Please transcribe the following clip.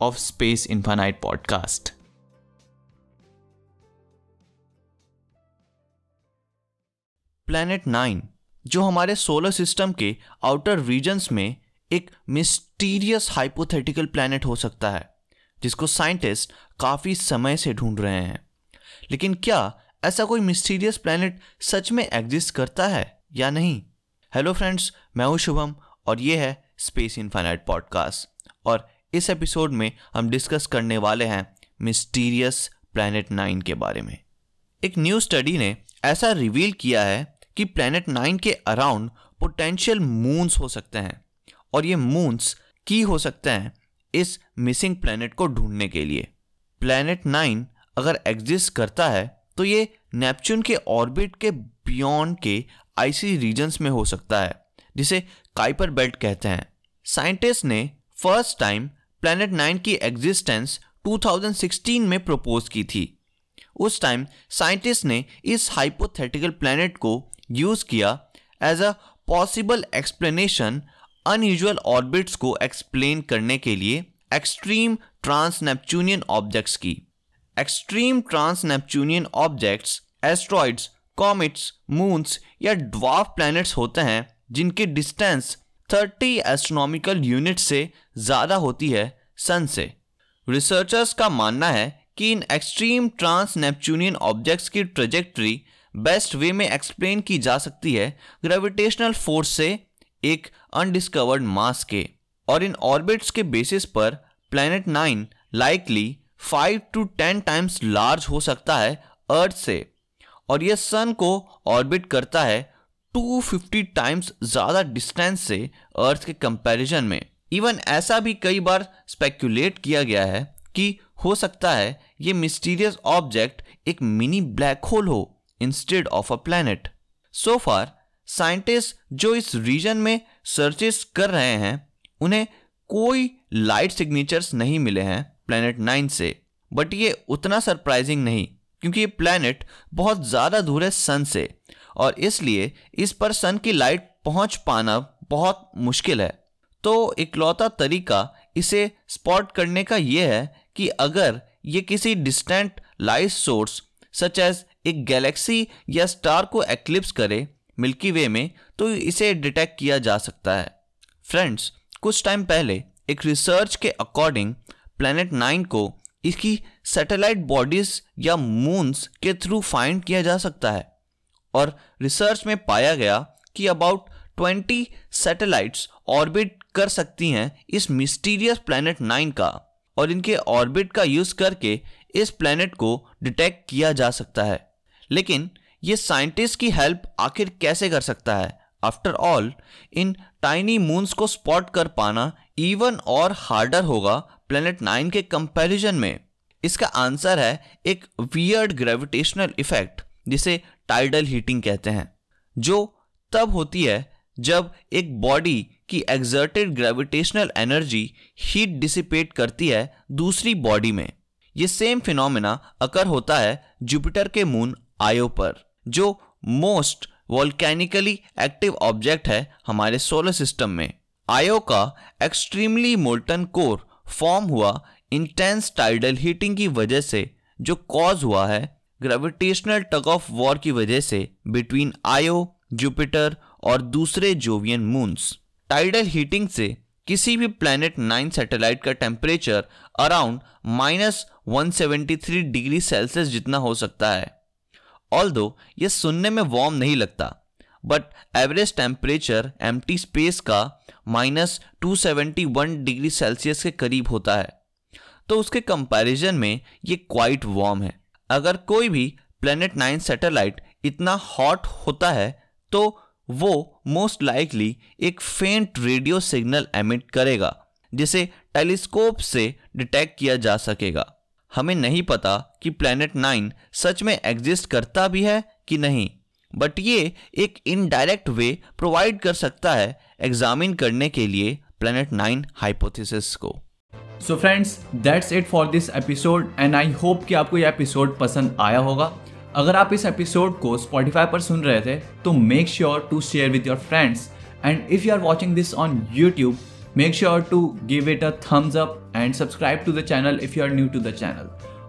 of space infinite podcast planet nine जो हमारे solar system के आउटर रीजन्स में एक मिस्टीरियस हाइपोथेटिकल प्लैनेट हो सकता है, जिसको साइंटिस्ट काफ़ी समय से ढूंढ रहे हैं। लेकिन क्या ऐसा कोई मिस्टीरियस प्लैनेट सच में एग्जिस्ट करता है या नहीं? हेलो फ्रेंड्स मैं हूँ शुभम और ये है स्पेस इनफाइनाइट पॉडकास्ट और इस एपिसोड में हम डिस्कस करने वाले हैं मिस्टीरियस प्लैनेट नाइन के बारे में। एक न्यू स्टडी ने ऐसा रिवील किया है कि प्लैनेट नाइन के अराउंड पोटेंशियल मून्स हो सकते हैं और ये मून्स की हो सकते हैं इस मिसिंग प्लैनेट को ढूँढने के लिए। प्लैनेट नाइन अगर एग्जिस्ट करता है तो ये नेपच्यून के ऑर्बिट के बियॉन्ड के आईसी रीजन्स में हो सकता है, जिसे काइपर बेल्ट कहते हैं। साइंटिस्ट ने फ़र्स्ट टाइम प्लैनेट नाइन की एग्जिस्टेंस 2016 में प्रपोज की थी। उस टाइम साइंटिस्ट ने इस हाइपोथेटिकल प्लैनेट को यूज़ किया as a possible explanation unusual orbits को एक्सप्लेन करने के लिए एक्सट्रीम ट्रांस नेपच्यूनियन ऑब्जेक्ट्स की। Extreme trans Neptunian objects asteroids comets moons या ड्वार्फ प्लैनेट्स होते हैं जिनके डिस्टेंस 30 एस्ट्रोनॉमिकल यूनिट से ज़्यादा होती है सन से। रिसर्चर्स का मानना है कि इन एक्सट्रीम ट्रांस नेपच्यूनियन ऑब्जेक्ट्स की ट्रेजेक्ट्री बेस्ट वे में एक्सप्लेन की जा सकती है ग्रेविटेशनल फोर्स से एक अनडिस्कवर्ड मास के और इन ऑर्बिट्स के बेसिस पर planet nine likely five to ten times large हो सकता है अर्थ से और यह सन को ऑर्बिट करता है 250 टाइम्स ज़्यादा डिस्टेंस से अर्थ के कंपैरिजन में। इवन ऐसा भी कई बार स्पेक्यूलेट किया गया है कि हो सकता है ये मिस्टीरियस ऑब्जेक्ट एक मिनी ब्लैक होल हो instead of a planet so far scientist जो इस रीजन में सर्चेस कर रहे हैं, उन्हें कोई लाइट सिग्नेचर्स नहीं मिले हैं प्लैनेट नाइन से। बट ये उतना सरप्राइजिंग नहीं। क्योंकि ये प्लैनेट बहुत ज़्यादा दूर है सन से। और इसलिए इस पर सन की लाइट पहुँच पाना बहुत मुश्किल है। तो इकलौता तरीका इसे स्पॉट करने का यह है कि अगर ये किसी distant light source such as एक गैलेक्सी या स्टार को एक्लिप्स करे मिल्की वे में तो इसे डिटेक्ट किया जा सकता है। फ्रेंड्स कुछ टाइम पहले एक रिसर्च के अकॉर्डिंग प्लैनेट नाइन को इसकी सैटेलाइट बॉडीज या मून्स के थ्रू फाइंड किया जा सकता है। और रिसर्च में पाया गया कि अबाउट 20 सैटेलाइट्स ऑर्बिट कर सकती हैं इस मिस्टीरियस प्लैनेट नाइन का, और इनके ऑर्बिट का यूज़ करके इस प्लैनेट को डिटेक्ट किया जा सकता है। लेकिन ये साइंटिस्ट की हेल्प आखिर कैसे कर सकता है? आफ्टर ऑल इन टाइनी मून्स को स्पॉट कर पाना इवन और हार्डर होगा प्लेनेट नाइन के कंपैरिजन में, इसका आंसर है एक वियर्ड ग्रेविटेशनल इफ़ेक्ट जिसे टाइडल हीटिंग कहते हैं, जो तब होती है जब एक बॉडी की exerted gravitational energy heat dissipate करती है दूसरी बॉडी में। ये सेम फिनोमेना अकर होता है जुपिटर के मून आयो पर, जो मोस्ट वॉल्केनिकली एक्टिव ऑब्जेक्ट है हमारे सोलर सिस्टम में। आयो का एक्सट्रीमली मोल्टन कोर फॉर्म हुआ इंटेंस टाइडल हीटिंग की वजह से, जो कॉज हुआ है ग्रेविटेशनल टग ऑफ़ वॉर की वजह से बिटवीन आयो जुपिटर और दूसरे जोवियन मून्स टाइडल हीटिंग से किसी भी प्लैनेट नाइन सैटेलाइट का temperature around minus one degree Celsius जितना हो सकता है. ऑल दो सुनने में वार्म नहीं लगता but average temperature in space का माइनस टू डिग्री सेल्सियस के करीब होता है। तो उसके कंपैरिजन में ये क्वाइट वार्म है। अगर कोई भी प्लेनेट नाइन सैटेलाइट इतना हॉट होता है तो वो मोस्ट लाइकली एक फेंट रेडियो सिग्नल एमिट करेगा, जिसे टेलीस्कोप से डिटेक्ट किया जा सकेगा। हमें नहीं पता कि प्लैनेट नाइन सच में एग्जिस्ट करता भी है कि नहीं। बट ये एक इनडायरेक्ट वे प्रोवाइड कर सकता है एग्जामिन करने के लिए प्लैनेट नाइन हाइपोथेसिस को। So friends that's it for this episode and I hope कि आपको यह एपिसोड पसंद आया होगा। अगर आप इस एपिसोड को स्पॉटिफाई पर सुन रहे थे तो make sure to share with your friends and if you are watching this on YouTube make sure to give it a thumbs up and subscribe to the channel if you are new to the channel